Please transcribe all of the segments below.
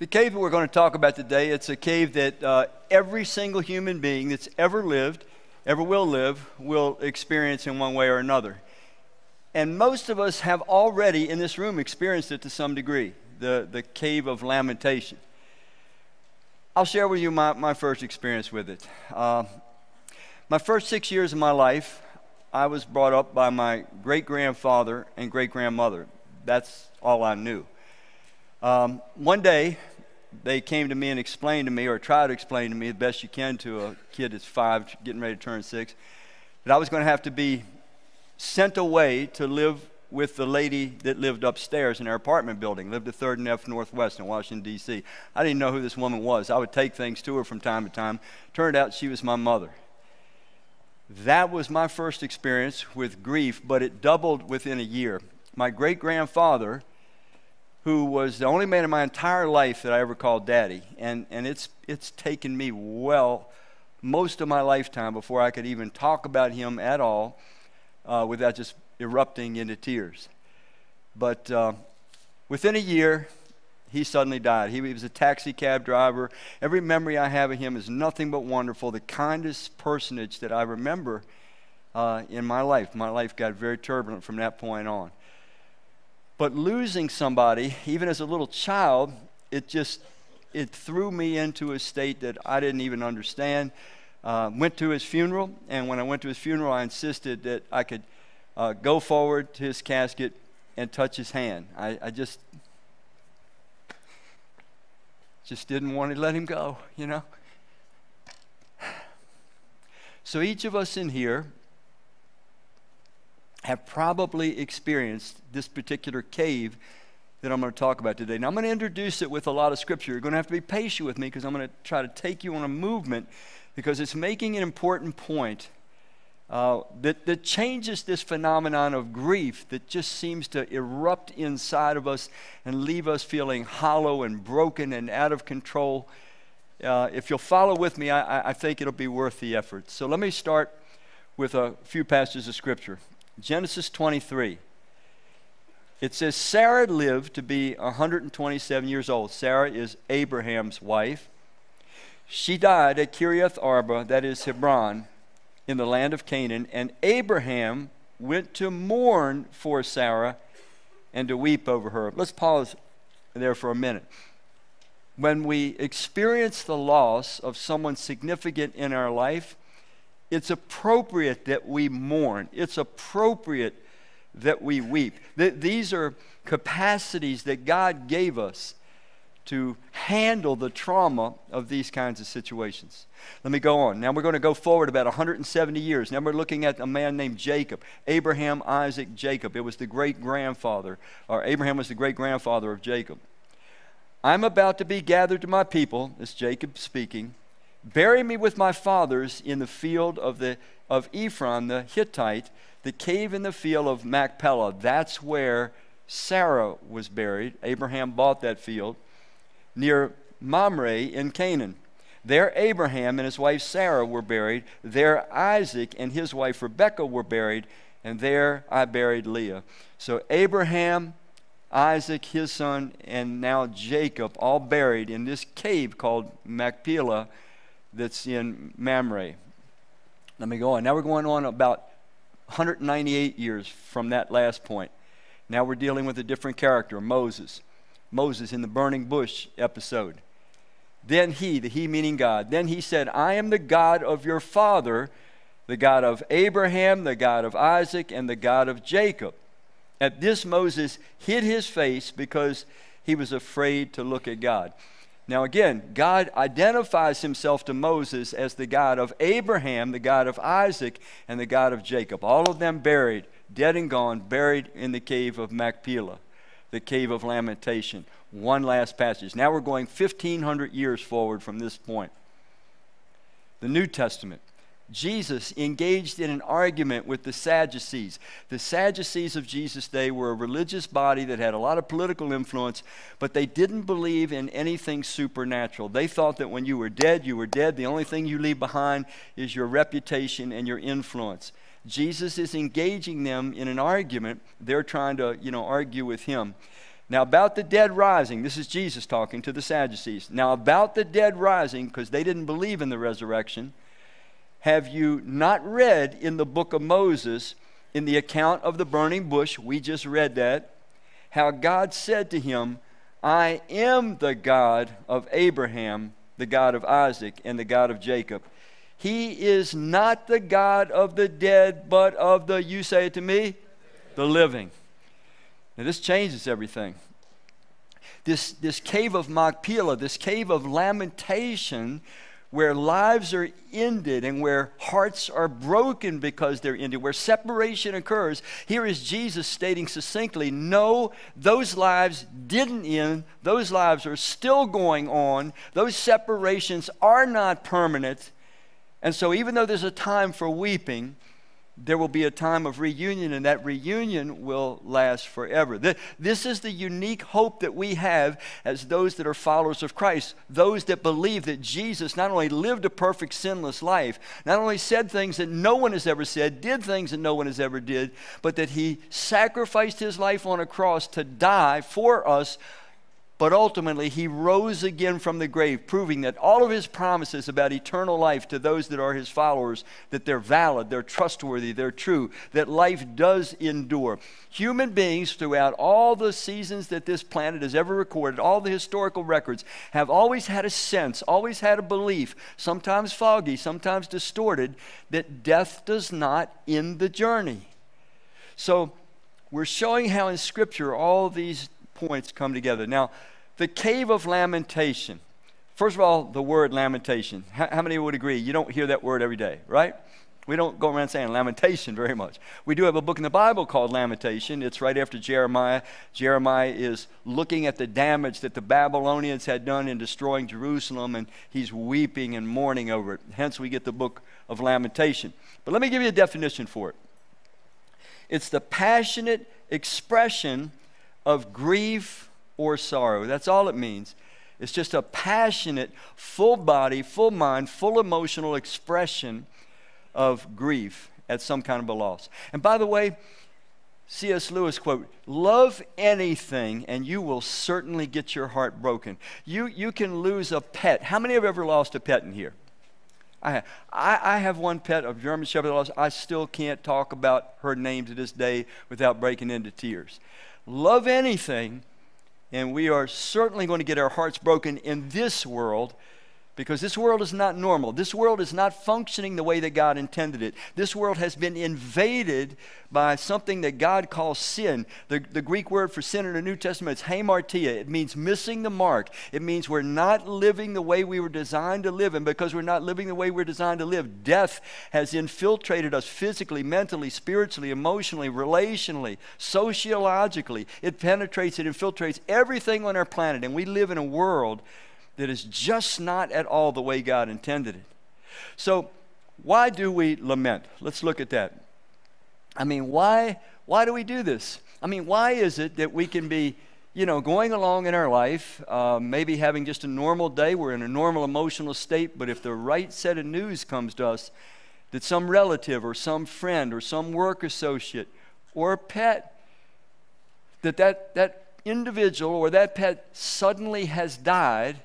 The cave that we're going to talk about today, it's a cave that uh, every single human being that's ever lived, ever will live, will experience in one way or another. And most of us have already in this room experienced it to some degree the, the cave of lamentation. I'll share with you my, my first experience with it. Uh, my first six years of my life, I was brought up by my great grandfather and great grandmother. That's all I knew. Um, one day, they came to me and explained to me, or tried to explain to me the best you can to a kid that's five, getting ready to turn six, that I was going to have to be sent away to live with the lady that lived upstairs in our apartment building, lived at 3rd and F Northwest in Washington, D.C. I didn't know who this woman was. I would take things to her from time to time. Turned out she was my mother. That was my first experience with grief, but it doubled within a year. My great grandfather who was the only man in my entire life that I ever called daddy. And, and it's, it's taken me well most of my lifetime before I could even talk about him at all uh, without just erupting into tears. But uh, within a year, he suddenly died. He, was a taxi cab driver. Every memory I have of him is nothing but wonderful. The kindest personage that I remember uh, in my life. My life got very turbulent from that point on. But losing somebody, even as a little child, it just it threw me into a state that I didn't even understand. Uh, went to his funeral, and when I went to his funeral, I insisted that I could uh, go forward to his casket and touch his hand. I, I just just didn't want to let him go, you know. So each of us in here have probably experienced this particular cave that I'm going to talk about today. Now, I'm going to introduce it with a lot of scripture. You're going to have to be patient with me because I'm going to try to take you on a movement because it's making an important point uh, that, that changes this phenomenon of grief that just seems to erupt inside of us and leave us feeling hollow and broken and out of control. Uh, if you'll follow with me, I, I think it'll be worth the effort. So let me start with a few passages of scripture. Genesis 23. It says Sarah lived to be 127 years old. Sarah is Abraham's wife. She died at Kiriath Arba, that is Hebron, in the land of Canaan, and Abraham went to mourn for Sarah and to weep over her. Let's pause there for a minute. When we experience the loss of someone significant in our life, it's appropriate that we mourn. It's appropriate that we weep. That these are capacities that God gave us to handle the trauma of these kinds of situations. Let me go on. Now we're going to go forward about 170 years. Now we're looking at a man named Jacob. Abraham, Isaac, Jacob. It was the great grandfather, or Abraham was the great grandfather of Jacob. I'm about to be gathered to my people, this Jacob speaking. Bury me with my fathers in the field of, the, of Ephron the Hittite, the cave in the field of Machpelah. That's where Sarah was buried. Abraham bought that field near Mamre in Canaan. There, Abraham and his wife Sarah were buried. There, Isaac and his wife Rebekah were buried. And there I buried Leah. So, Abraham, Isaac, his son, and now Jacob, all buried in this cave called Machpelah that's in Mamre. Let me go on. Now we're going on about 198 years from that last point. Now we're dealing with a different character, Moses. Moses in the burning bush episode. Then he, the he meaning God, then he said, I am the God of your father, the God of Abraham, the God of Isaac, and the God of Jacob. At this, Moses hid his face because he was afraid to look at God. Now, again, God identifies himself to Moses as the God of Abraham, the God of Isaac, and the God of Jacob. All of them buried, dead and gone, buried in the cave of Machpelah, the cave of lamentation. One last passage. Now we're going 1,500 years forward from this point. The New Testament. Jesus engaged in an argument with the Sadducees. The Sadducees of Jesus' day were a religious body that had a lot of political influence, but they didn't believe in anything supernatural. They thought that when you were dead, you were dead. The only thing you leave behind is your reputation and your influence. Jesus is engaging them in an argument. They're trying to, you know, argue with him. Now, about the dead rising, this is Jesus talking to the Sadducees. Now, about the dead rising, because they didn't believe in the resurrection, have you not read in the book of Moses, in the account of the burning bush? We just read that. How God said to him, I am the God of Abraham, the God of Isaac, and the God of Jacob. He is not the God of the dead, but of the, you say it to me, the living. Now, this changes everything. This, this cave of Machpelah, this cave of lamentation, where lives are ended and where hearts are broken because they're ended, where separation occurs, here is Jesus stating succinctly no, those lives didn't end. Those lives are still going on. Those separations are not permanent. And so, even though there's a time for weeping, there will be a time of reunion, and that reunion will last forever. This is the unique hope that we have as those that are followers of Christ, those that believe that Jesus not only lived a perfect, sinless life, not only said things that no one has ever said, did things that no one has ever did, but that he sacrificed his life on a cross to die for us but ultimately, he rose again from the grave, proving that all of his promises about eternal life to those that are his followers, that they're valid, they're trustworthy, they're true, that life does endure. Human beings throughout all the seasons that this planet has ever recorded, all the historical records, have always had a sense, always had a belief, sometimes foggy, sometimes distorted, that death does not end the journey. So, we're showing how in Scripture all these points come together. Now, the cave of lamentation. First of all, the word lamentation. How, how, many would agree? You don't hear that word every day, right? We don't go around saying lamentation very much. We do have a book in the Bible called Lamentation. It's right after Jeremiah. Jeremiah is looking at the damage that the Babylonians had done in destroying Jerusalem, and he's weeping and mourning over it. Hence, we get the book of Lamentation. But let me give you a definition for it it's the passionate expression of grief or sorrow. That's all it means. It's just a passionate, full body, full mind, full emotional expression of grief at some kind of a loss. And by the way, C.S. Lewis quote, love anything and you will certainly get your heart broken. You, you can lose a pet. How many have ever lost a pet in here? I have, I, I have one pet of German Shepherd lost. I still can't talk about her name to this day without breaking into tears love anything, and we are certainly going to get our hearts broken in this world because this world is not normal. This world is not functioning the way that God intended it. This world has been invaded by something that God calls sin. The, the Greek word for sin in the New Testament is hamartia. It means missing the mark. It means we're not living the way we were designed to live. And because we're not living the way we're designed to live, death has infiltrated us physically, mentally, spiritually, emotionally, relationally, sociologically. It penetrates, it infiltrates everything on our planet. And we live in a world that is just not at all the way God intended it. So, why do we lament? Let's look at that. I mean, why, why do we do this? I mean, why is it that we can be, you know, going along in our life, uh, maybe having just a normal day, we're in a normal emotional state, but if the right set of news comes to us, that some relative or some friend or some work associate or pet, that that, that individual or that pet suddenly has died,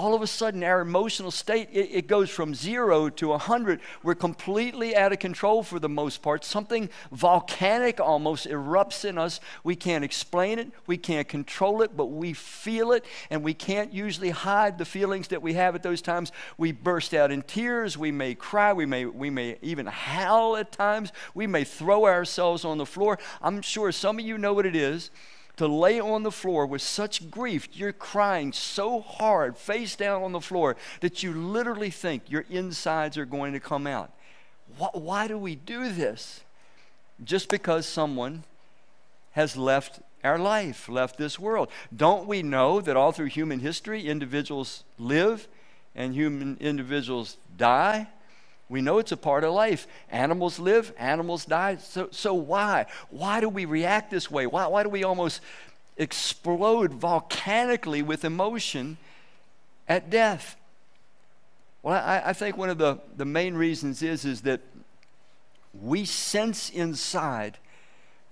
all of a sudden our emotional state it, it, goes from zero to 100 we're completely out of control for the most part. Something volcanic almost erupts in us. We can't explain it. We can't control it but we feel it and we can't usually hide the feelings that we have at those times. We burst out in tears. We may cry. We may we may even howl at times. We may throw ourselves on the floor. I'm sure some of you know what it is to lay on the floor with such grief, you're crying so hard, face down on the floor, that you literally think your insides are going to come out. Why do we do this? Just because someone has left our life, left this world. Don't we know that all through human history, individuals live and human individuals die? We know it's a part of life. Animals live, animals die. So, so why? Why do we react this way? Why, why do we almost explode volcanically with emotion at death? Well, I, I think one of the, the main reasons is, is that we sense inside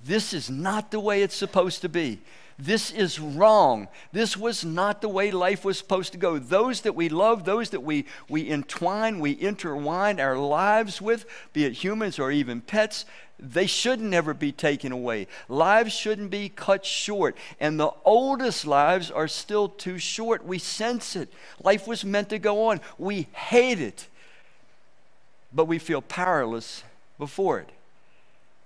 this is not the way it's supposed to be. This is wrong. This was not the way life was supposed to go. Those that we love, those that we, we entwine, we intertwine our lives with, be it humans or even pets, they should never be taken away. Lives shouldn't be cut short. And the oldest lives are still too short. We sense it. Life was meant to go on. We hate it. But we feel powerless before it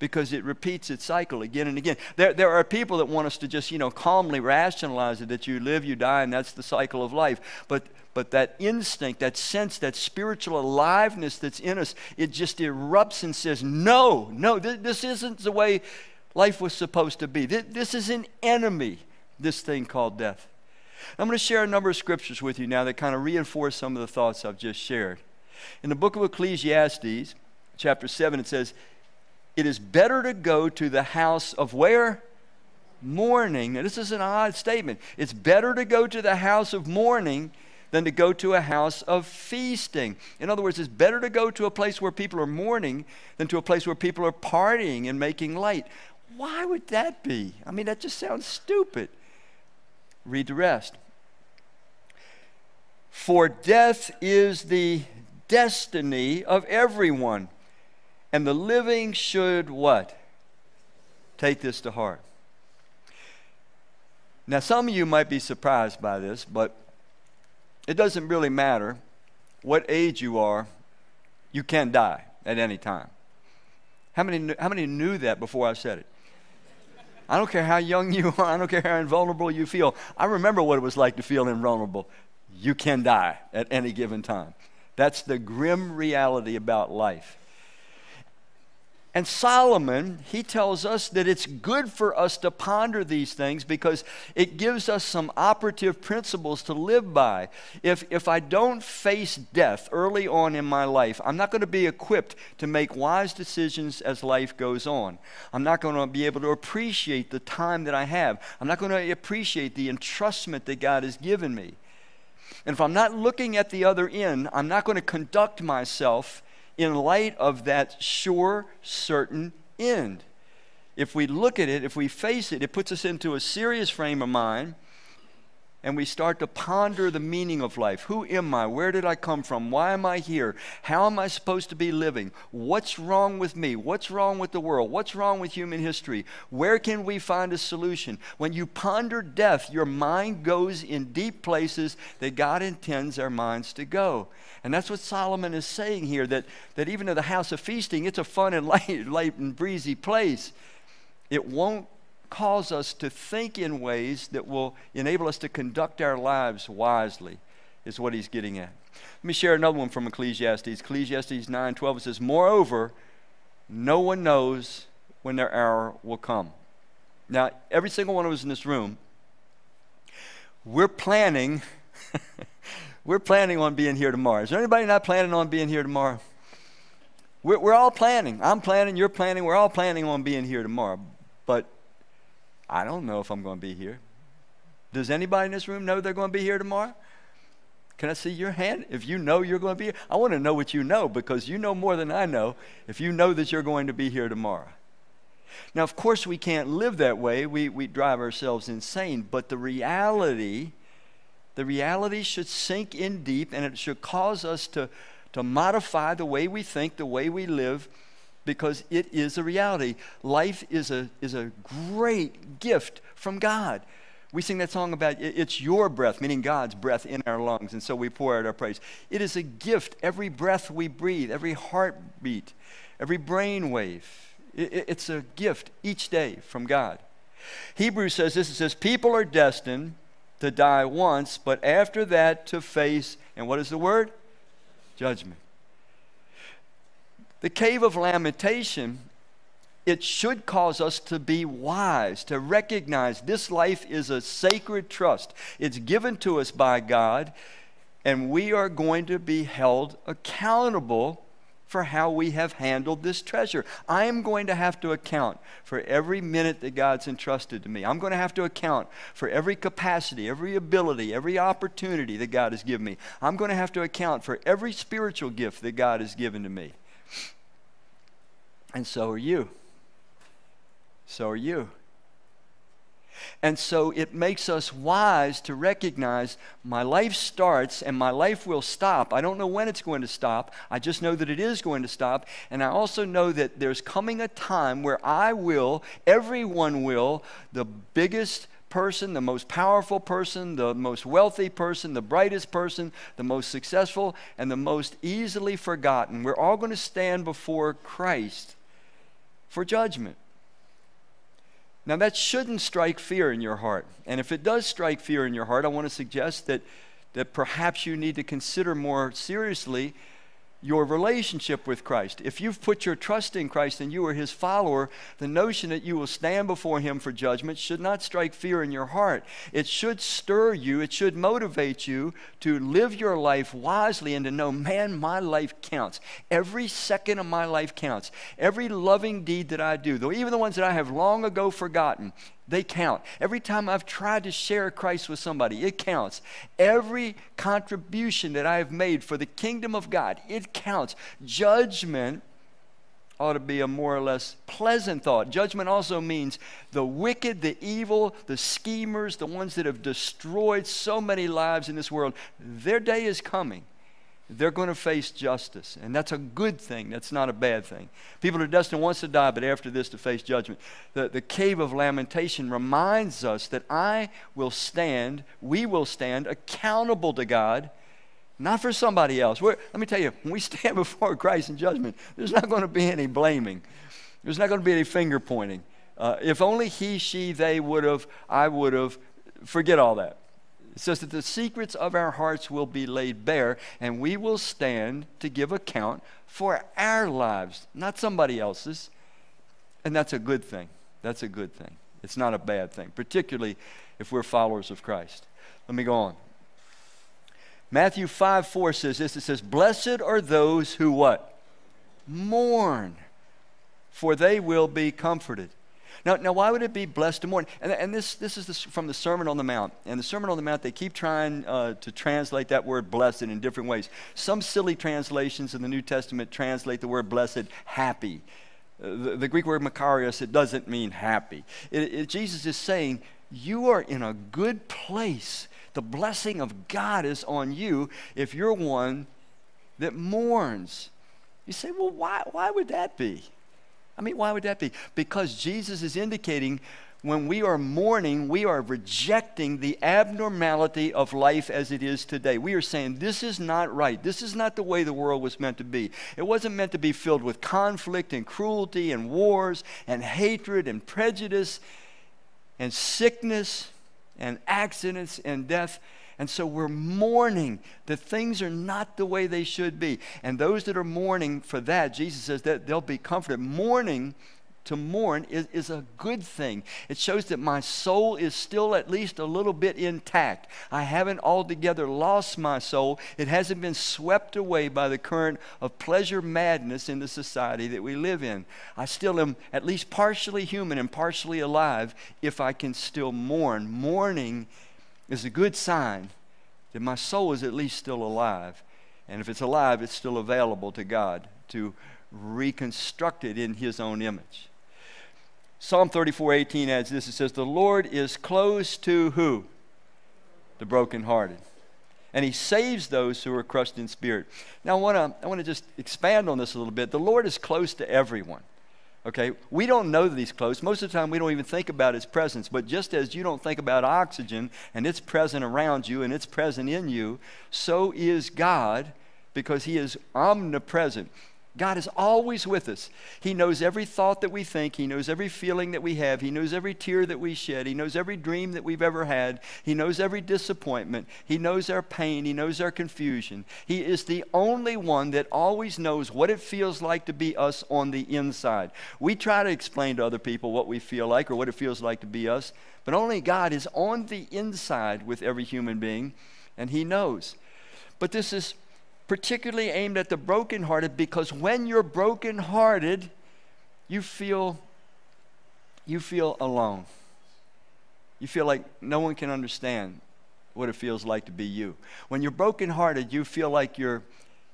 because it repeats its cycle again and again. There, there are people that want us to just, you know, calmly rationalize it that you live, you die, and that's the cycle of life. But, but that instinct, that sense, that spiritual aliveness that's in us, it just erupts and says, no, no, th- this isn't the way life was supposed to be. Th- this is an enemy, this thing called death. I'm going to share a number of scriptures with you now that kind of reinforce some of the thoughts I've just shared. In the book of Ecclesiastes, chapter 7, it says, it is better to go to the house of where? Mourning. Now, this is an odd statement. It's better to go to the house of mourning than to go to a house of feasting. In other words, it's better to go to a place where people are mourning than to a place where people are partying and making light. Why would that be? I mean, that just sounds stupid. Read the rest. For death is the destiny of everyone. And the living should what? Take this to heart. Now, some of you might be surprised by this, but it doesn't really matter what age you are, you can die at any time. How many, how many knew that before I said it? I don't care how young you are, I don't care how invulnerable you feel. I remember what it was like to feel invulnerable. You can die at any given time. That's the grim reality about life. And Solomon, he tells us that it's good for us to ponder these things because it gives us some operative principles to live by. If, if I don't face death early on in my life, I'm not going to be equipped to make wise decisions as life goes on. I'm not going to be able to appreciate the time that I have. I'm not going to appreciate the entrustment that God has given me. And if I'm not looking at the other end, I'm not going to conduct myself in light of that sure, certain end. If we look at it, if we face it, it puts us into a serious frame of mind and we start to ponder the meaning of life. Who am I? Where did I come from? Why am I here? How am I supposed to be living? What's wrong with me? What's wrong with the world? What's wrong with human history? Where can we find a solution? When you ponder death, your mind goes in deep places that God intends our minds to go. And that's what Solomon is saying here that, that even in the house of feasting, it's a fun and light, light and breezy place. It won't cause us to think in ways that will enable us to conduct our lives wisely, is what he's getting at. Let me share another one from Ecclesiastes. Ecclesiastes 9 12 it says, Moreover, no one knows when their hour will come. Now, every single one of us in this room, we're planning We're planning on being here tomorrow. Is there anybody not planning on being here tomorrow? We're, we're all planning. I'm planning, you're planning, we're all planning on being here tomorrow. But I don't know if I'm going to be here. Does anybody in this room know they're going to be here tomorrow? Can I see your hand? If you know you're going to be here, I want to know what you know because you know more than I know if you know that you're going to be here tomorrow. Now, of course, we can't live that way. We, we drive ourselves insane. But the reality the reality should sink in deep and it should cause us to, to modify the way we think, the way we live, because it is a reality. Life is a, is a great gift from God. We sing that song about it's your breath, meaning God's breath in our lungs, and so we pour out our praise. It is a gift. Every breath we breathe, every heartbeat, every brain wave, it's a gift each day from God. Hebrews says this it says, People are destined to die once, but after that to face, and what is the word? Judgment. The cave of lamentation, it should cause us to be wise, to recognize this life is a sacred trust. It's given to us by God, and we are going to be held accountable for how we have handled this treasure. I am going to have to account for every minute that God's entrusted to me. I'm going to have to account for every capacity, every ability, every opportunity that God has given me. I'm going to have to account for every spiritual gift that God has given to me. And so are you. So are you. And so it makes us wise to recognize my life starts and my life will stop. I don't know when it's going to stop. I just know that it is going to stop. And I also know that there's coming a time where I will, everyone will, the biggest person, the most powerful person, the most wealthy person, the brightest person, the most successful, and the most easily forgotten. We're all going to stand before Christ for judgment. Now, that shouldn't strike fear in your heart. And if it does strike fear in your heart, I want to suggest that, that perhaps you need to consider more seriously your relationship with Christ. If you've put your trust in Christ and you are his follower, the notion that you will stand before him for judgment should not strike fear in your heart. It should stir you, it should motivate you to live your life wisely and to know, man, my life counts. Every second of my life counts. Every loving deed that I do, though even the ones that I have long ago forgotten, they count. Every time I've tried to share Christ with somebody, it counts. Every contribution that I have made for the kingdom of God, it counts. Judgment ought to be a more or less pleasant thought. Judgment also means the wicked, the evil, the schemers, the ones that have destroyed so many lives in this world, their day is coming they're going to face justice. And that's a good thing. That's not a bad thing. People are destined once to die, but after this to face judgment. The, the cave of lamentation reminds us that I will stand, we will stand accountable to God, not for somebody else. We're, let me tell you, when we stand before Christ in judgment, there's not going to be any blaming, there's not going to be any finger pointing. Uh, if only he, she, they would have, I would have, forget all that. It says that the secrets of our hearts will be laid bare, and we will stand to give account for our lives, not somebody else's. And that's a good thing. That's a good thing. It's not a bad thing, particularly if we're followers of Christ. Let me go on. Matthew 5 4 says this it says, Blessed are those who what? Mourn, for they will be comforted. Now, now why would it be blessed to mourn? And, and this, this is the, from the Sermon on the Mount. And the Sermon on the Mount, they keep trying uh, to translate that word blessed in different ways. Some silly translations in the New Testament translate the word blessed happy. Uh, the, the, Greek word makarios, it doesn't mean happy. It, it, Jesus is saying, you are in a good place. The blessing of God is on you if you're one that mourns. You say, well, why, why would that be? I mean, why would that be? Because Jesus is indicating when we are mourning, we are rejecting the abnormality of life as it is today. We are saying, this is not right. This is not the way the world was meant to be. It wasn't meant to be filled with conflict and cruelty and wars and hatred and prejudice and sickness and accidents and death. And so we're mourning that things are not the way they should be. And those that are mourning for that, Jesus says that they'll be comforted. Mourning to mourn is, is a good thing. It shows that my soul is still at least a little bit intact. I haven't altogether lost my soul. It hasn't been swept away by the current of pleasure madness in the society that we live in. I still am at least partially human and partially alive if I can still mourn. Mourning is a good sign that my soul is at least still alive. And if it's alive, it's still available to God to reconstruct it in His own image. Psalm 34 18 adds this it says, The Lord is close to who? The brokenhearted. And He saves those who are crushed in spirit. Now, I want to I wanna just expand on this a little bit. The Lord is close to everyone. Okay, we don't know that he's close. Most of the time, we don't even think about his presence. But just as you don't think about oxygen and it's present around you and it's present in you, so is God because he is omnipresent. God is always with us. He knows every thought that we think. He knows every feeling that we have. He knows every tear that we shed. He knows every dream that we've ever had. He knows every disappointment. He knows our pain. He knows our confusion. He is the only one that always knows what it feels like to be us on the inside. We try to explain to other people what we feel like or what it feels like to be us, but only God is on the inside with every human being, and He knows. But this is particularly aimed at the brokenhearted because when you're brokenhearted, you feel you feel alone. You feel like no one can understand what it feels like to be you. When you're brokenhearted, you feel like you're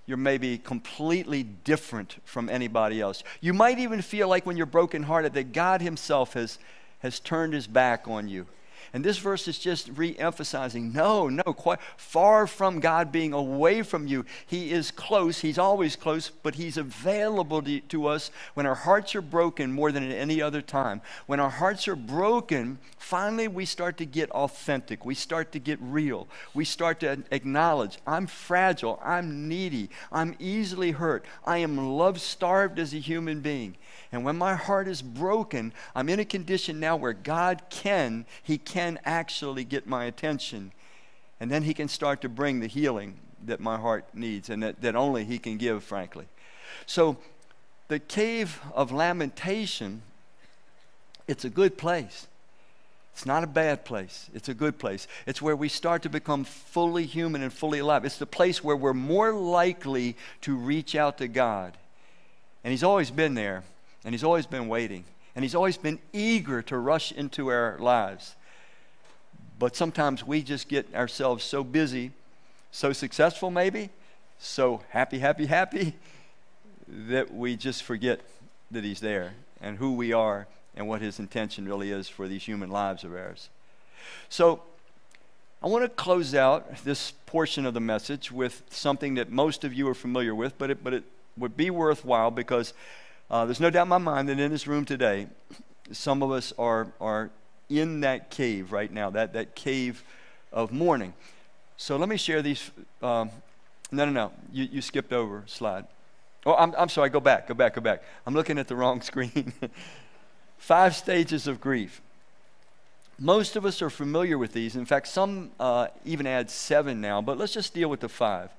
you're maybe completely different from anybody else. You might even feel like when you're brokenhearted that God himself has has turned his back on you. And this verse is just re emphasizing no, no, quite far from God being away from you. He is close. He's always close, but He's available to, to, us when our hearts are broken more than at any other time. When our hearts are broken, finally we start to get authentic. We start to get real. We start to acknowledge I'm fragile. I'm needy. I'm easily hurt. I am love starved as a human being. And when my heart is broken, I'm in a condition now where God can, He can actually get my attention. And then He can start to bring the healing that my heart needs and that, that only He can give, frankly. So, the cave of lamentation, it's a good place. It's not a bad place. It's a good place. It's where we start to become fully human and fully alive. It's the place where we're more likely to reach out to God. And He's always been there. And He's always been waiting. And He's always been eager to rush into our lives. But sometimes we just get ourselves so busy, so successful, maybe, so happy, happy, happy, that we just forget that He's there and who we are and what His intention really is for these human lives of ours. So, I want to close out this portion of the message with something that most of you are familiar with, but it, but it would be worthwhile because uh, there's no doubt in my mind that in this room today, some of us are, are in that cave right now, that, that cave of mourning. So let me share these. Um, no, no, no. You, you skipped over slide. Oh, I'm, I'm sorry. Go back, go back, go back. I'm looking at the wrong screen. Five stages of grief. Most of us are familiar with these. In fact, some uh, even add seven now, but let's just deal with the five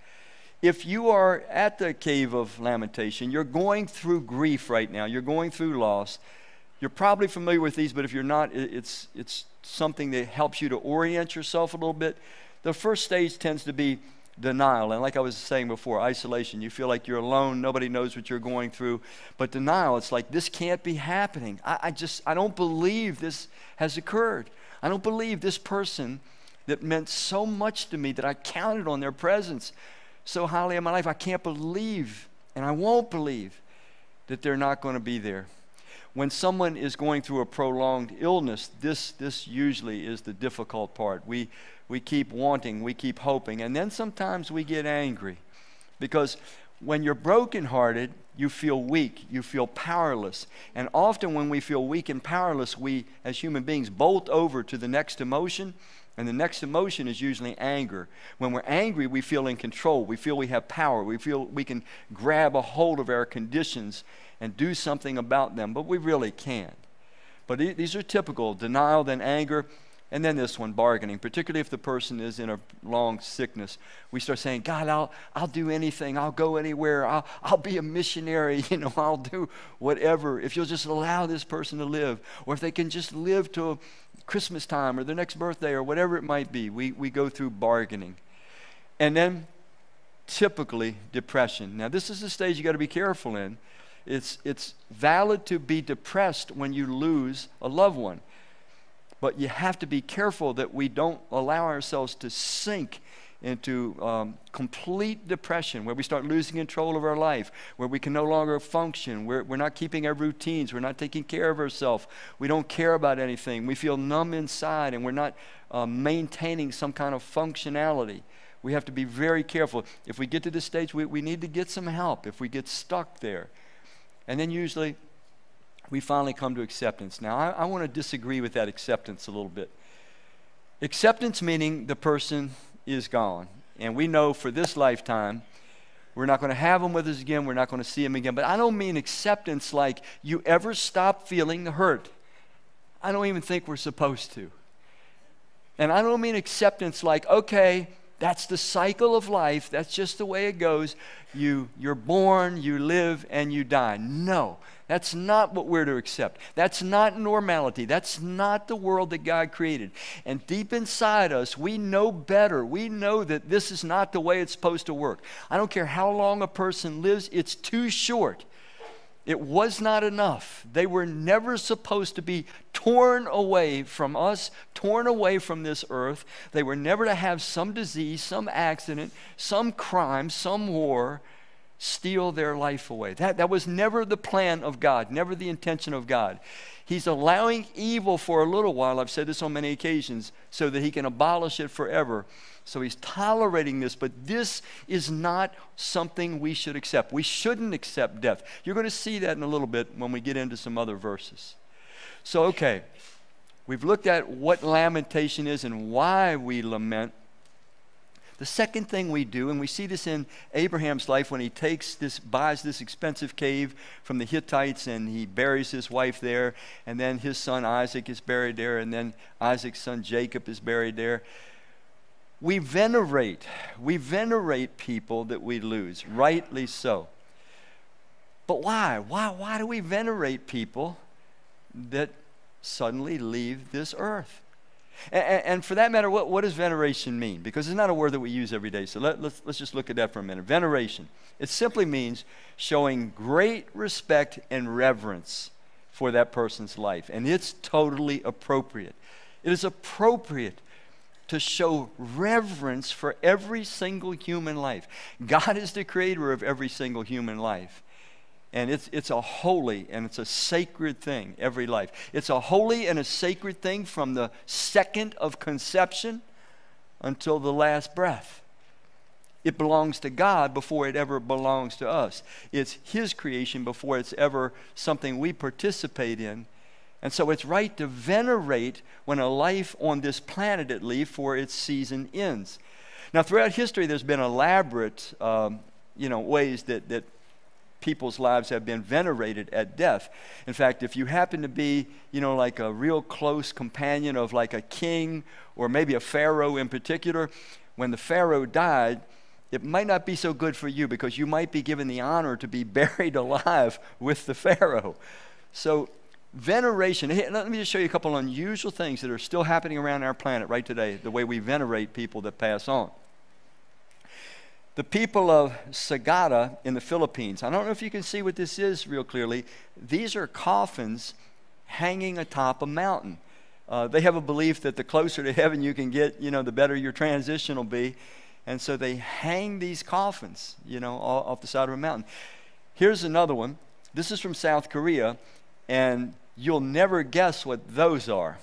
if you are at the cave of lamentation, you're going through grief right now, you're going through loss. You're probably familiar with these, but if you're not, it's, it's something that helps you to orient yourself a little bit. The first stage tends to be denial. And like I was saying before, isolation. You feel like you're alone, nobody knows what you're going through. But denial, it's like, this can't be happening. I, I just, I don't believe this has occurred. I don't believe this person that meant so much to me that I counted on their presence so highly in my life. I can't believe, and I won't believe, that they're not going to be there. When someone is going through a prolonged illness, this, this usually is the difficult part. We, we keep wanting, we keep hoping, and then sometimes we get angry. Because when you're brokenhearted, you feel weak, you feel powerless. And often when we feel weak and powerless, we, as human beings, bolt over to the next emotion and the next emotion is usually anger. When we're angry, we feel in control. We feel we have power. We feel we can grab a hold of our conditions and do something about them, but we really can't. But these are typical denial, then anger, and then this one, bargaining, particularly if the person is in a long sickness. We start saying, God, I'll, I'll do anything. I'll go anywhere. I'll, I'll be a missionary. You know, I'll do whatever. If you'll just allow this person to live, or if they can just live to Christmas time or their next birthday or whatever it might be. We, we go through bargaining. And then typically depression. Now, this is a stage you got to be careful in. It's, it's valid to be depressed when you lose a loved one. But you have to be careful that we don't allow ourselves to sink into um, complete depression, where we start losing control of our life, where we can no longer function, we're, we're not keeping our routines, we're not taking care of ourselves, we don't care about anything, we feel numb inside, and we're not uh, maintaining some kind of functionality. We have to be very careful. If we get to this stage, we, we need to get some help if we get stuck there. And then usually we finally come to acceptance. Now, I, I want to disagree with that acceptance a little bit. Acceptance meaning the person is gone. And we know for this lifetime, we're not going to have them with us again. We're not going to see them again. But I don't mean acceptance like you ever stop feeling the hurt. I don't even think we're supposed to. And I don't mean acceptance like, okay, that's the cycle of life. That's just the way it goes. You, you're born, you live, and you die. No, that's not what we're to accept. That's not normality. That's not the world that God created. And deep inside us, we know better. We know that this is not the way it's supposed to work. I don't care how long a person lives, it's too short. It was not enough. They were never supposed to be torn away from us, torn away from this earth. They were never to have some disease, some accident, some crime, some war steal their life away. That, that was never the plan of God, never the intention of God. He's allowing evil for a little while. I've said this on many occasions, so that he can abolish it forever. So he's tolerating this, but this is not something we should accept. We shouldn't accept death. You're going to see that in a little bit when we get into some other verses. So, okay, we've looked at what lamentation is and why we lament. The second thing we do, and we see this in Abraham's life when he takes this, buys this expensive cave from the Hittites and he buries his wife there, and then his son Isaac is buried there, and then Isaac's son Jacob is buried there. We venerate, we venerate people that we lose, rightly so. But why? Why, why do we venerate people that suddenly leave this earth? And, and, for that matter, what, what does veneration mean? Because it's not a word that we use every day. So let, let's, let's just look at that for a minute. Veneration. It simply means showing great respect and reverence for that person's life. And it's totally appropriate. It is appropriate to show reverence for every single human life. God is the creator of every single human life. And it's, it's a holy and it's a sacred thing, every life. It's a holy and a sacred thing from the second of conception until the last breath. It belongs to God before it ever belongs to us. It's His creation before it's ever something we participate in. And so it's right to venerate when a life on this planet, at least, for its season ends. Now, throughout history, there's been elaborate, um, you know, ways that, that people's lives have been venerated at death. In fact, if you happen to be, you know, like a real close companion of like a king or maybe a pharaoh in particular, when the pharaoh died, it might not be so good for you because you might be given the honor to be buried alive with the pharaoh. So, veneration, let me just show you a couple unusual things that are still happening around our planet right today, the way we venerate people that pass on. The people of Sagada in the Philippines, I don't know if you can see what this is real clearly. These are coffins hanging atop a mountain. Uh, they have a belief that the closer to heaven you can get, you know, the better your transition will be. And so they hang these coffins, you know, off the side of a mountain. Here's another one. This is from South Korea, and you'll never guess what those are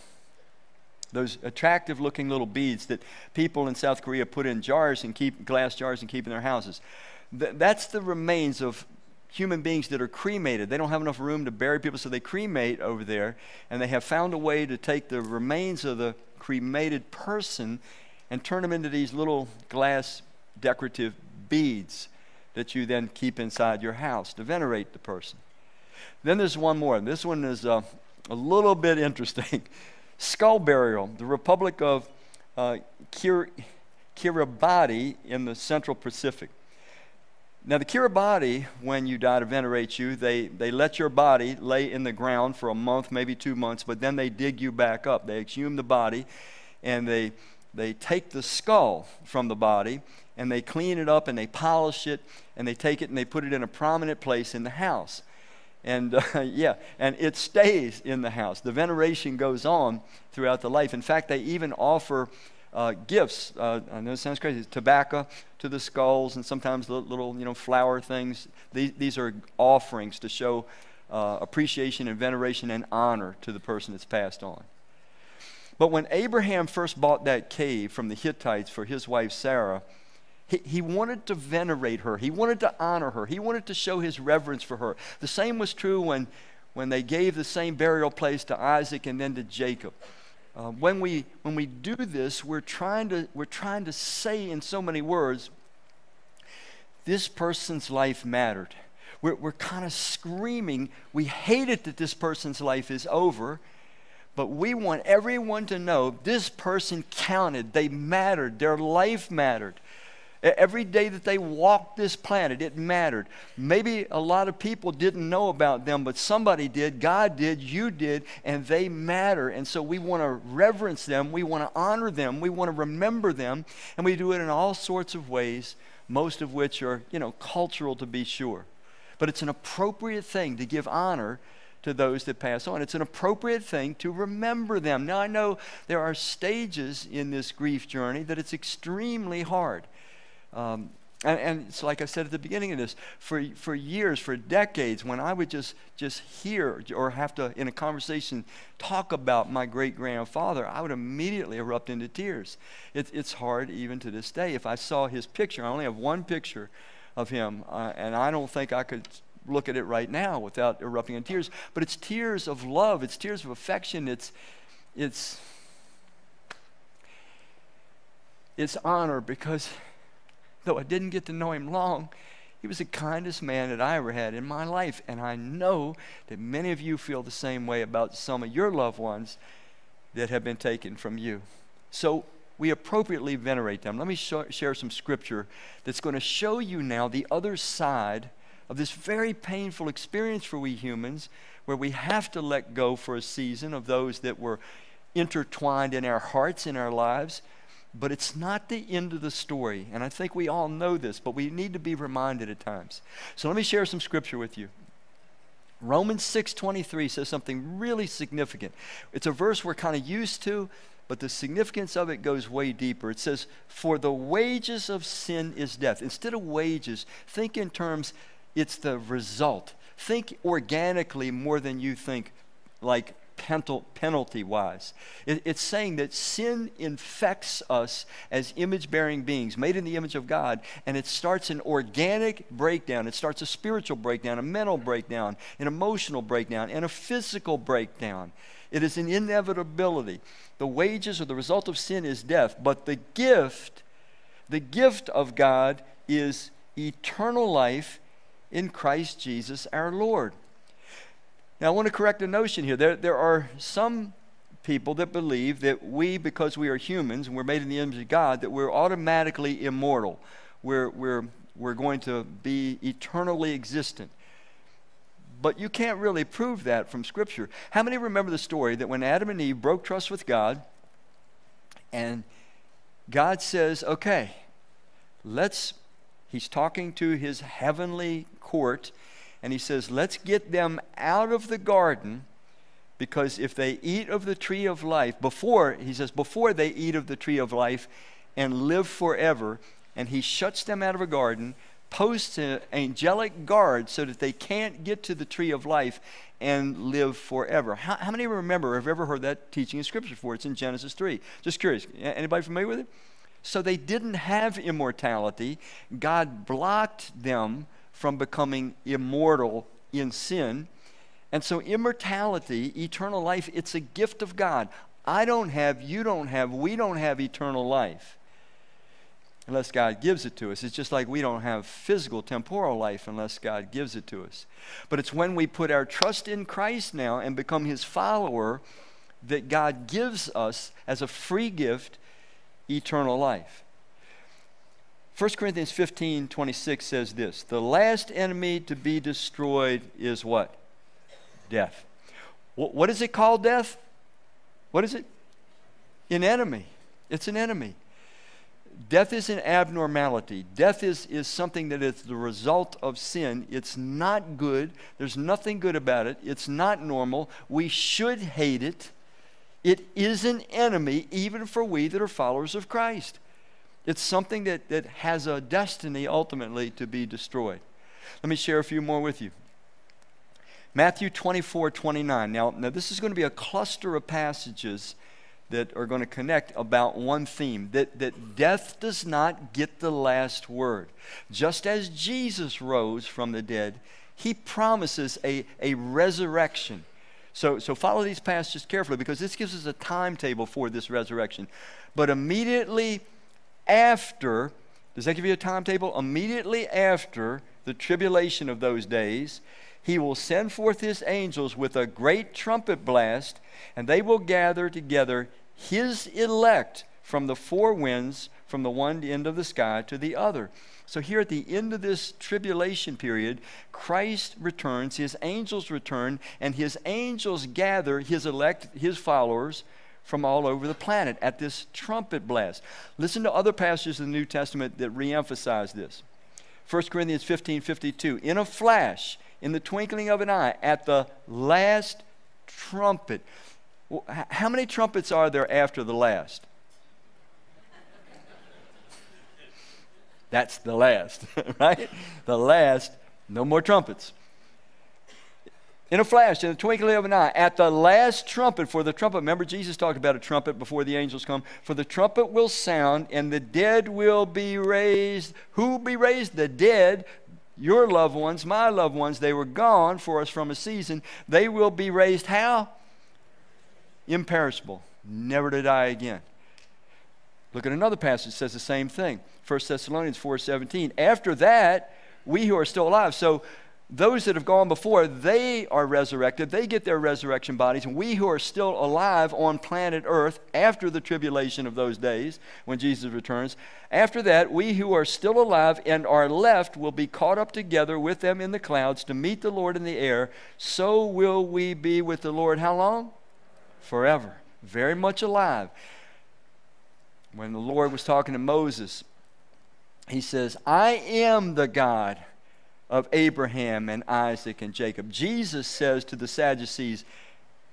those attractive looking little beads that people in South Korea put in jars and keep glass jars and keep in their houses. Th- that's the remains of human beings that are cremated. They don't have enough room to bury people, so they cremate over there, and they have found a way to take the remains of the cremated person and turn them into these little glass decorative beads that you then keep inside your house to venerate the person. Then there's one more. This one is uh, a little bit interesting. skull burial, the Republic of uh, Kir- Kiribati in the Central Pacific. Now, the Kiribati, when you die to venerate you, they, they let your body lay in the ground for a month, maybe two months, but then they dig you back up. They exhume the body and they, they take the skull from the body and they clean it up and they polish it and they take it and they put it in a prominent place in the house. And uh, yeah, and it stays in the house. The veneration goes on throughout the life. In fact, they even offer uh, gifts. Uh, I know it sounds crazy. Tobacco to the skulls, and sometimes little, you know flower things. These, these are offerings to show uh, appreciation and veneration and honor to the person that's passed on. But when Abraham first bought that cave from the Hittites for his wife Sarah, he, he wanted to venerate her. He wanted to honor her. He wanted to show his reverence for her. The same was true when, when they gave the same burial place to Isaac and then to Jacob. Uh, when, we, when we do this, we're trying, to, we're trying to say in so many words, this person's life mattered. We're, we're kind of screaming, we hate it that this person's life is over, but we want everyone to know this person counted, they mattered, their life mattered. Every day that they walked this planet, it mattered. Maybe a lot of people didn't know about them, but somebody did. God did, you did, and they matter. And so we want to reverence them, we want to honor them, we want to remember them, and we do it in all sorts of ways, most of which are, you know, cultural to be sure. But it's an appropriate thing to give honor to those that pass on. It's an appropriate thing to remember them. Now, I know there are stages in this grief journey that it's extremely hard. Um, And, and it's like I said at the beginning of this, for, for years, for decades, when I would just, just hear or have to, in a conversation, talk about my great grandfather, I would immediately erupt into tears. It, it's hard even to this day. If I saw his picture, I only have one picture of him, uh, and I don't think I could look at it right now without erupting in tears. But it's tears of love, it's tears of affection, it's, it's, it's honor because though I didn't get to know him long, he was the kindest man that I ever had in my life. And I know that many of you feel the same way about some of your loved ones that have been taken from you. So we appropriately venerate them. Let me sh- share some scripture that's going to show you now the other side of this very painful experience for we humans, where we have to let go for a season of those that were intertwined in our hearts, in our lives. But it's not the end of the story. And I think we all know this, but we need to be reminded at times. So let me share some scripture with you. Romans 6:23 says something really significant. It's a verse we're kind of used to, but the significance of it goes way deeper. It says, "For the wages of sin is death." Instead of wages, think in terms it's the result. Think organically more than you think like penalty wise. it's saying that sin infects us as image bearing beings, made in the image of God, and it starts an organic breakdown. It starts a spiritual breakdown, a mental breakdown, an emotional breakdown, and a physical breakdown. It is an inevitability. The wages or the result of sin is death, but the gift, the gift of God is eternal life in Christ Jesus our Lord. Now, I want to correct a notion here. There, there are some people that believe that we, because we are humans and we're made in the image of God, that we're automatically immortal. We're, we're, we're going to be eternally existent. But you can't really prove that from Scripture. How many remember the story that when Adam and Eve broke trust with God, and God says, okay, let's, he's talking to his heavenly court, and he says, Let's get them out of the garden because if they eat of the tree of life, before, he says, before they eat of the tree of life and live forever, and he shuts them out of a garden, posts an angelic guard so that they can't get to the tree of life and live forever. How, how many remember or have ever heard that teaching in Scripture before? It's in Genesis 3. Just curious. Anybody familiar with it? So they didn't have immortality. God blocked them from becoming immortal in sin. And so, immortality, eternal life, it's a gift of God. I don't have, you don't have, we don't have eternal life unless God gives it to us. It's just like we don't have physical, temporal life unless God gives it to us. But it's when we put our trust in Christ now and become His follower that God gives us as a free gift eternal life. 1 Corinthians 15 26 says this The last enemy to be destroyed is what? Death. What is it called, death? What is it? An enemy. It's an enemy. Death is an abnormality. Death is, is something that is the result of sin. It's not good. There's nothing good about it. It's not normal. We should hate it. It is an enemy, even for we that are followers of Christ. It's something that, that has a destiny ultimately to be destroyed. Let me share a few more with you. Matthew 24, 29. Now, now this is going to be a cluster of passages that are going to connect about one theme that, that death does not get the last word. Just as Jesus rose from the dead, he promises a, a resurrection. So, so follow these passages carefully because this gives us a timetable for this resurrection. But immediately after, does that give you a timetable? Immediately after the tribulation of those days, he will send forth his angels with a great trumpet blast, and they will gather together his elect from the four winds, from the one end of the sky to the other. So, here at the end of this tribulation period, Christ returns, his angels return, and his angels gather his elect, his followers, from all over the planet at this trumpet blast. Listen to other passages in the New Testament that reemphasize this. 1 Corinthians 15 52. In a flash, in the twinkling of an eye, at the last trumpet. How many trumpets are there after the last? That's the last, right? The last, no more trumpets. In a flash, in the twinkling of an eye, at the last trumpet, for the trumpet, remember Jesus talked about a trumpet before the angels come. For the trumpet will sound, and the dead will be raised. Who will be raised? The dead, your loved ones, my loved ones. They were gone for us from a season. They will be raised how? Imperishable, never to die again. Look at another passage says the same thing. 1 Thessalonians 4:17. After that, we who are still alive. So those that have gone before, they are resurrected. They get their resurrection bodies. And we who are still alive on planet Earth after the tribulation of those days when Jesus returns, after that, we who are still alive and are left will be caught up together with them in the clouds to meet the Lord in the air. So will we be with the Lord. How long? Forever. Very much alive. When the Lord was talking to Moses, he says, I am the God of Abraham and Isaac and Jacob. Jesus says to the Sadducees,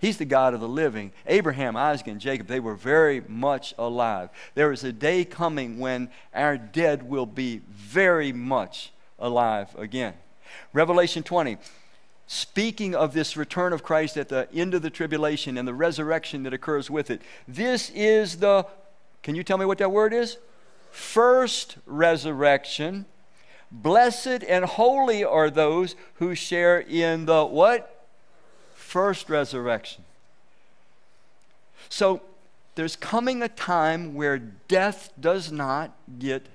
He's the God of the living. Abraham, Isaac, and Jacob, they were very much alive. There is a day coming when our dead will be very much alive again. Revelation 20, speaking of this return of Christ at the end of the tribulation and the resurrection that occurs with it. This is the, can you tell me what that word is? First resurrection. Blessed and holy are those who share in the what? First resurrection. So there's coming a time where death does not get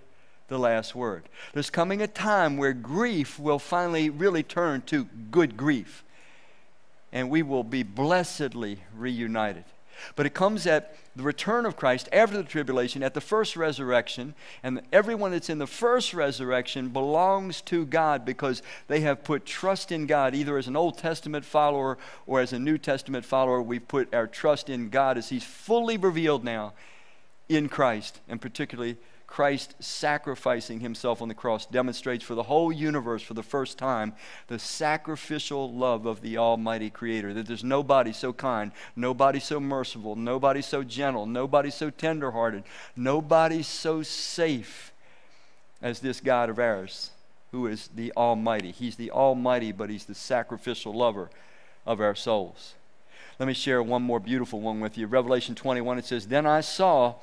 the last word. There's coming a time where grief will finally really turn to good grief. And we will be blessedly reunited. But it comes at the return of Christ after the tribulation, at the first resurrection, and everyone that's in the first resurrection belongs to God because they have put trust in God, either as an Old Testament follower or as a New Testament follower. We've put our trust in God as He's fully revealed now in Christ, and particularly Christ sacrificing himself on the cross demonstrates for the whole universe for the first time the sacrificial love of the Almighty Creator. That there's nobody so kind, nobody so merciful, nobody so gentle, nobody so tenderhearted, nobody so safe as this God of ours who is the Almighty. He's the Almighty, but He's the sacrificial lover of our souls. Let me share one more beautiful one with you. Revelation 21, it says, Then I saw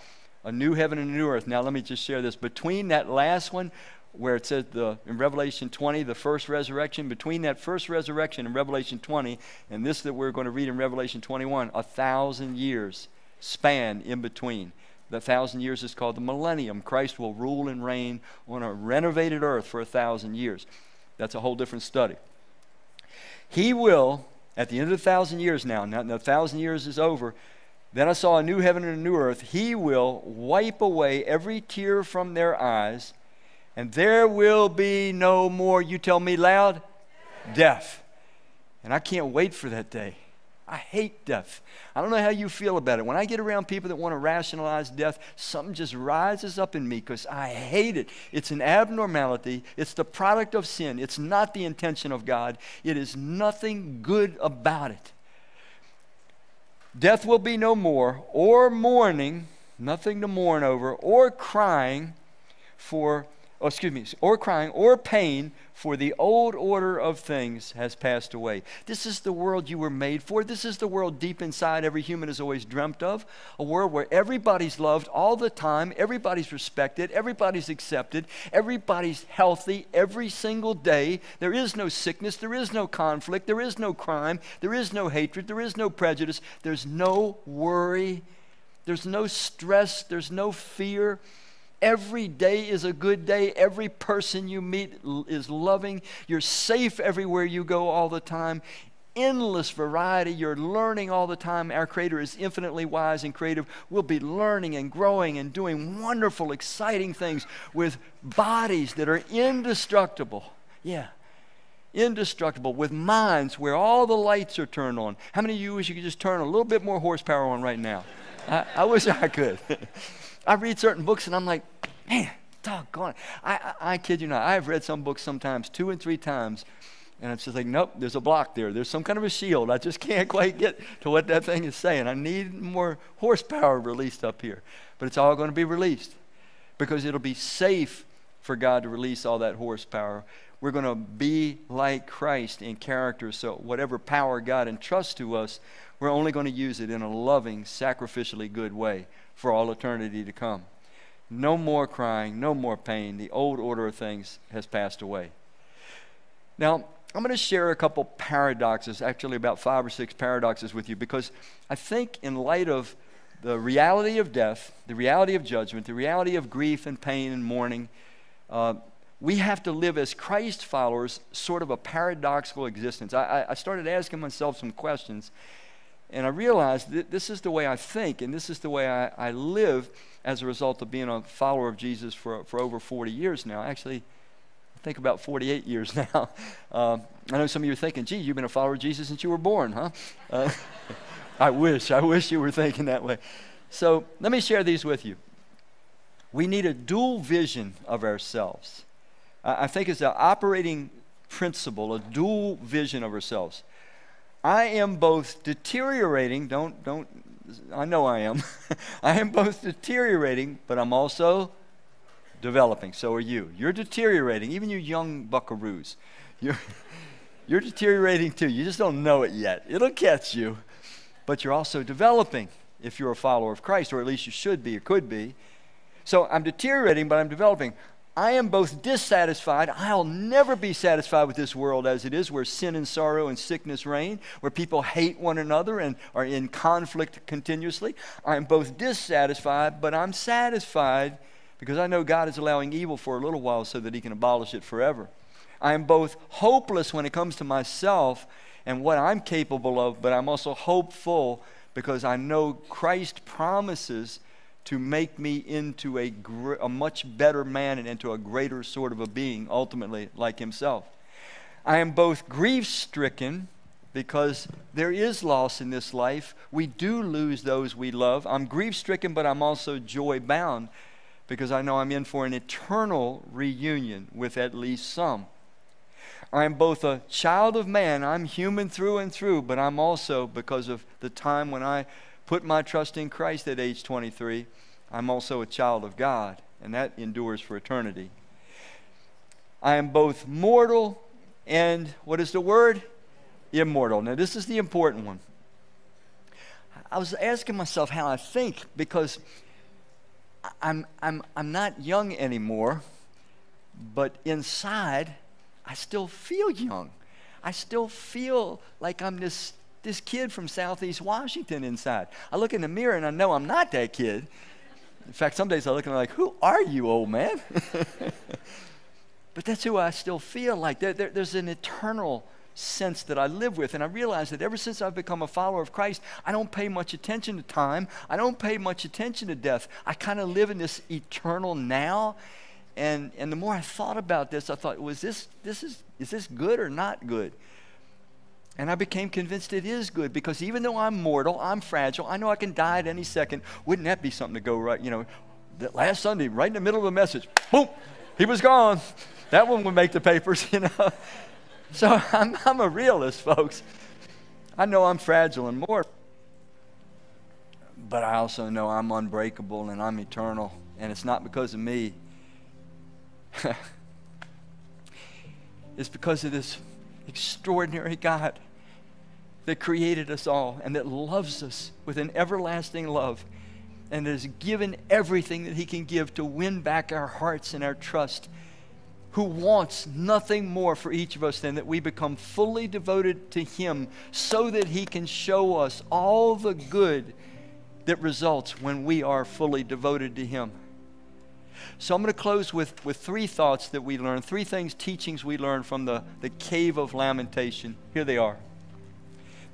a new heaven and a new earth. Now, let me just share this. Between that last one, where it says the, in Revelation 20, the first resurrection, between that first resurrection in Revelation 20 and this that we're going to read in Revelation 21, a thousand years span in between. The thousand years is called the millennium. Christ will rule and reign on a renovated earth for a thousand years. That's a whole different study. He will, at the end of the thousand years now, now the thousand years is over, then I saw a new heaven and a new earth. He will wipe away every tear from their eyes, and there will be no more, you tell me loud, death. And I can't wait for that day. I hate death. I don't know how you feel about it. When I get around people that want to rationalize death, something just rises up in me because I hate it. It's an abnormality, it's the product of sin, it's not the intention of God. It is nothing good about it. Death will be no more, or mourning, nothing to mourn over, or crying for, oh, excuse me, or crying, or pain, for the old order of things has passed away. This is the world you were made for. This is the world deep inside every human has always dreamt of. A world where everybody's loved all the time, everybody's respected, everybody's accepted, everybody's healthy every single day. There is no sickness, there is no conflict, there is no crime, there is no hatred, there is no prejudice, there's no worry, there's no stress, there's no fear. Every day is a good day. Every person you meet is loving. You're safe everywhere you go all the time. Endless variety. You're learning all the time. Our Creator is infinitely wise and creative. We'll be learning and growing and doing wonderful, exciting things with bodies that are indestructible. Yeah indestructible, with minds where all the lights are turned on. How many of you wish you could just turn a little bit more horsepower on right now? I, I wish I could. I read certain books and I'm like, man, doggone it. I, I, I kid you not. I've read some books sometimes two and three times, and it's just like, nope, there's a block there. There's some kind of a shield. I just can't quite get to what that thing is saying. I need more horsepower released up here. But it's all going to be released because it'll be safe for God to release all that horsepower. We're going to be like Christ in character. So, whatever power God entrusts to us, we're only going to use it in a loving, sacrificially good way for all eternity to come. No more crying, no more pain. The old order of things has passed away. Now, I'm going to share a couple paradoxes, actually, about five or six paradoxes with you, because I think, in light of the reality of death, the reality of judgment, the reality of grief and pain and mourning, uh, we have to live as Christ followers sort of a paradoxical existence. I, I started asking myself some questions, and I realized that this is the way I think, and this is the way I, I live as a result of being a follower of Jesus for, for over 40 years now. Actually, I think about 48 years now. Uh, I know some of you are thinking, gee, you've been a follower of Jesus since you were born, huh? Uh, I wish, I wish you were thinking that way. So let me share these with you. We need a dual vision of ourselves. I think it's the operating principle, a dual vision of ourselves. I am both deteriorating, don't, don't, I know I am. I am both deteriorating, but I'm also developing. So are you. You're deteriorating, even you young buckaroos. You're, you're deteriorating too. You just don't know it yet. It'll catch you. But you're also developing if you're a follower of Christ, or at least you should be or could be. So I'm deteriorating, but I'm developing. I am both dissatisfied. I'll never be satisfied with this world as it is, where sin and sorrow and sickness reign, where people hate one another and are in conflict continuously. I am both dissatisfied, but I'm satisfied because I know God is allowing evil for a little while so that He can abolish it forever. I am both hopeless when it comes to myself and what I'm capable of, but I'm also hopeful because I know Christ promises to make me into a, gr- a much better man and into a greater sort of a being, ultimately, like himself. I am both grief stricken because there is loss in this life. We do lose those we love. I'm grief stricken, but I'm also joy bound because I know I'm in for an eternal reunion with at least some. I'm both a child of man, I'm human through and through, but I'm also, because of the time when I put my trust in Christ at age 23, I'm also a child of God, and that endures for eternity. I am both mortal and, what is the word? Immortal. Now, this is the important one. I was asking myself how I think because I'm, I'm, I'm not young anymore, but inside, I still feel young. I still feel like I'm this this kid from Southeast Washington inside. I look in the mirror and I know I'm not that kid. In fact, some days I look and I'm like, who are you, old man? but that's who I still feel like. There, there, there's an eternal sense that I live with. And I realize that ever since I've become a follower of Christ, I don't pay much attention to time. I don't pay much attention to death. I kind of live in this eternal now. And, and the more I thought about this, I thought, was this, this is, is this good or not good? And I became convinced it is good because even though I'm mortal, I'm fragile, I know I can die at any second. Wouldn't that be something to go right? You know, that last Sunday, right in the middle of a message, boom, he was gone. That one would make the papers, you know. So I'm, I'm a realist, folks. I know I'm fragile and mortal, but I also know I'm unbreakable and I'm eternal. And it's not because of me, it's because of this extraordinary God that created us all and that loves us with an everlasting love and has given everything that He can give to win back our hearts and our trust, who wants nothing more for each of us than that we become fully devoted to Him so that He can show us all the good that results when we are fully devoted to Him. So I'm going to close with, with three thoughts that we learned, three things, teachings we learned from the, the cave of lamentation. Here they are.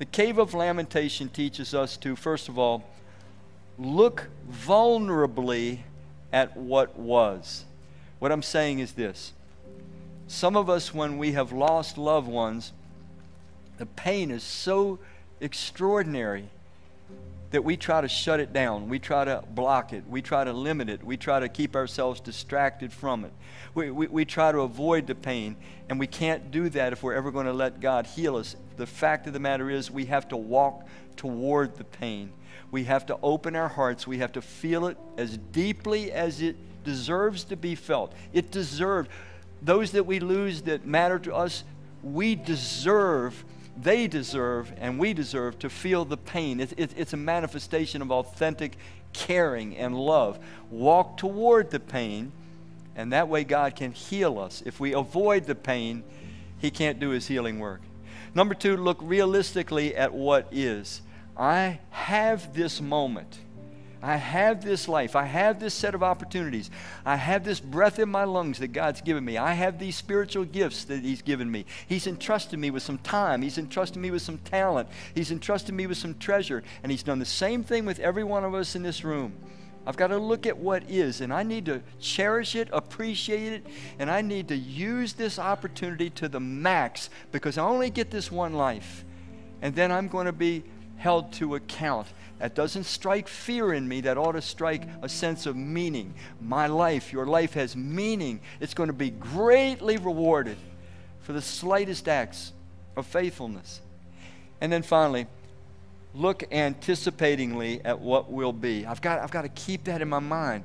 The cave of lamentation teaches us to, first of all, look vulnerably at what was. What I'm saying is this some of us, when we have lost loved ones, the pain is so extraordinary that we try to shut it down. We try to block it. We try to limit it. We try to keep ourselves distracted from it. We, we, we try to avoid the pain, and we can't do that if we're ever going to let God heal us. The fact of the matter is, we have to walk toward the pain. We have to open our hearts. We have to feel it as deeply as it deserves to be felt. It deserves, those that we lose that matter to us, we deserve, they deserve, and we deserve to feel the pain. It's, it, it's a manifestation of authentic caring and love. Walk toward the pain, and that way God can heal us. If we avoid the pain, He can't do His healing work. Number two, look realistically at what is. I have this moment. I have this life. I have this set of opportunities. I have this breath in my lungs that God's given me. I have these spiritual gifts that He's given me. He's entrusted me with some time. He's entrusted me with some talent. He's entrusted me with some treasure. And He's done the same thing with every one of us in this room. I've got to look at what is, and I need to cherish it, appreciate it, and I need to use this opportunity to the max because I only get this one life. And then I'm going to be held to account. That doesn't strike fear in me, that ought to strike a sense of meaning. My life, your life has meaning. It's going to be greatly rewarded for the slightest acts of faithfulness. And then finally, look anticipatingly at what will be. I've got, I've got to keep that in my mind.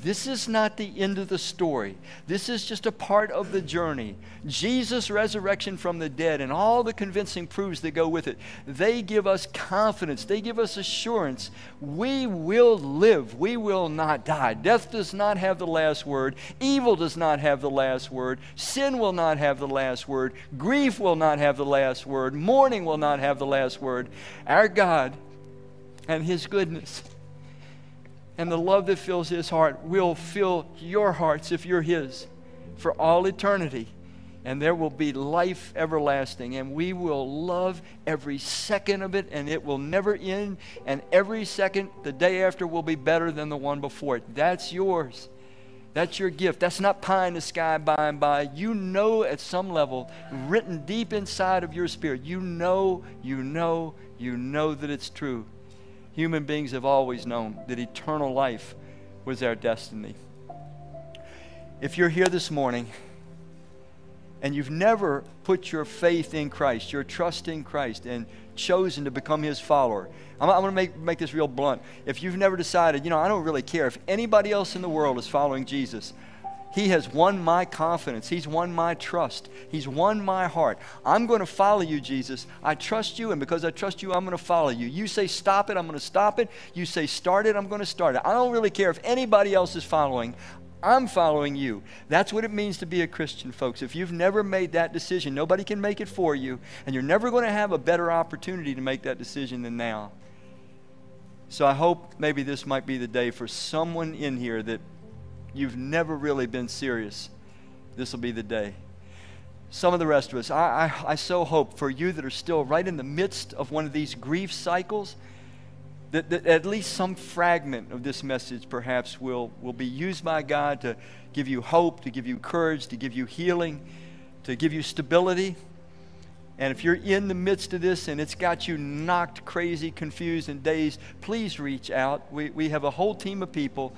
This is not the end of the story. This is just a part of the journey. Jesus' resurrection from the dead and all the convincing proofs that go with it, they give us confidence. They give us assurance. We will live. We will not die. Death does not have the last word. Evil does not have the last word. Sin will not have the last word. Grief will not have the last word. Mourning will not have the last word. Our God and His goodness and the love that fills his heart will fill your hearts if you're his for all eternity. And there will be life everlasting. And we will love every second of it, and it will never end. And every second, the day after, will be better than the one before it. That's yours. That's your gift. That's not pie in the sky by and by. You know at some level, written deep inside of your spirit, you know, you know, you know that it's true human beings have always known that eternal life was our destiny. If you're here this morning and you've never put your faith in Christ, your trust in Christ, and chosen to become his follower, I'm, I'm going to make, make this real blunt. If you've never decided, you know, I don't really care if anybody else in the world is following Jesus, he has won my confidence. He's won my trust. He's won my heart. I'm going to follow you, Jesus. I trust you, and because I trust you, I'm going to follow you. You say stop it, I'm going to stop it. You say start it, I'm going to start it. I don't really care if anybody else is following. I'm following you. That's what it means to be a Christian, folks. If you've never made that decision, nobody can make it for you, and you're never going to have a better opportunity to make that decision than now. So I hope maybe this might be the day for someone in here that you've never really been serious, this will be the day. Some of the rest of us, I, I, I so hope for you that are still right in the midst of one of these grief cycles, that, that at least some fragment of this message perhaps will, will be used by God to give you hope, to give you courage, to give you healing, to give you stability. And if you're in the midst of this and it's got you knocked crazy, confused, and dazed, please reach out. We, we have a whole team of people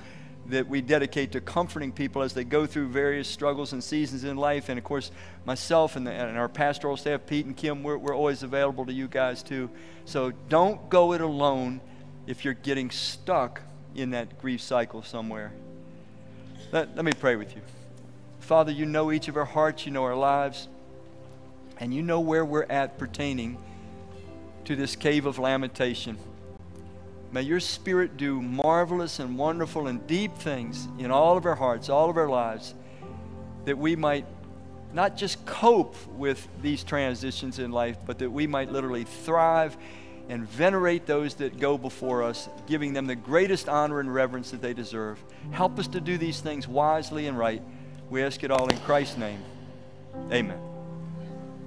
that we dedicate to comforting people as they go through various struggles and seasons in life. And of course, myself and, the, and our pastoral staff, Pete and Kim, we're, we're always available to you guys too. So don't go it alone if you're getting stuck in that grief cycle somewhere. Let, let me pray with you. Father, you know each of our hearts, you know our lives, and you know where we're at pertaining to this cave of lamentation. May your Spirit do marvelous and wonderful and deep things in all of our hearts, all of our lives, that we might not just cope with these transitions in life, but that we might literally thrive and venerate those that go before us, giving them the greatest honor and reverence that they deserve. Help us to do these things wisely and right. We ask it all in Christ's name. Amen.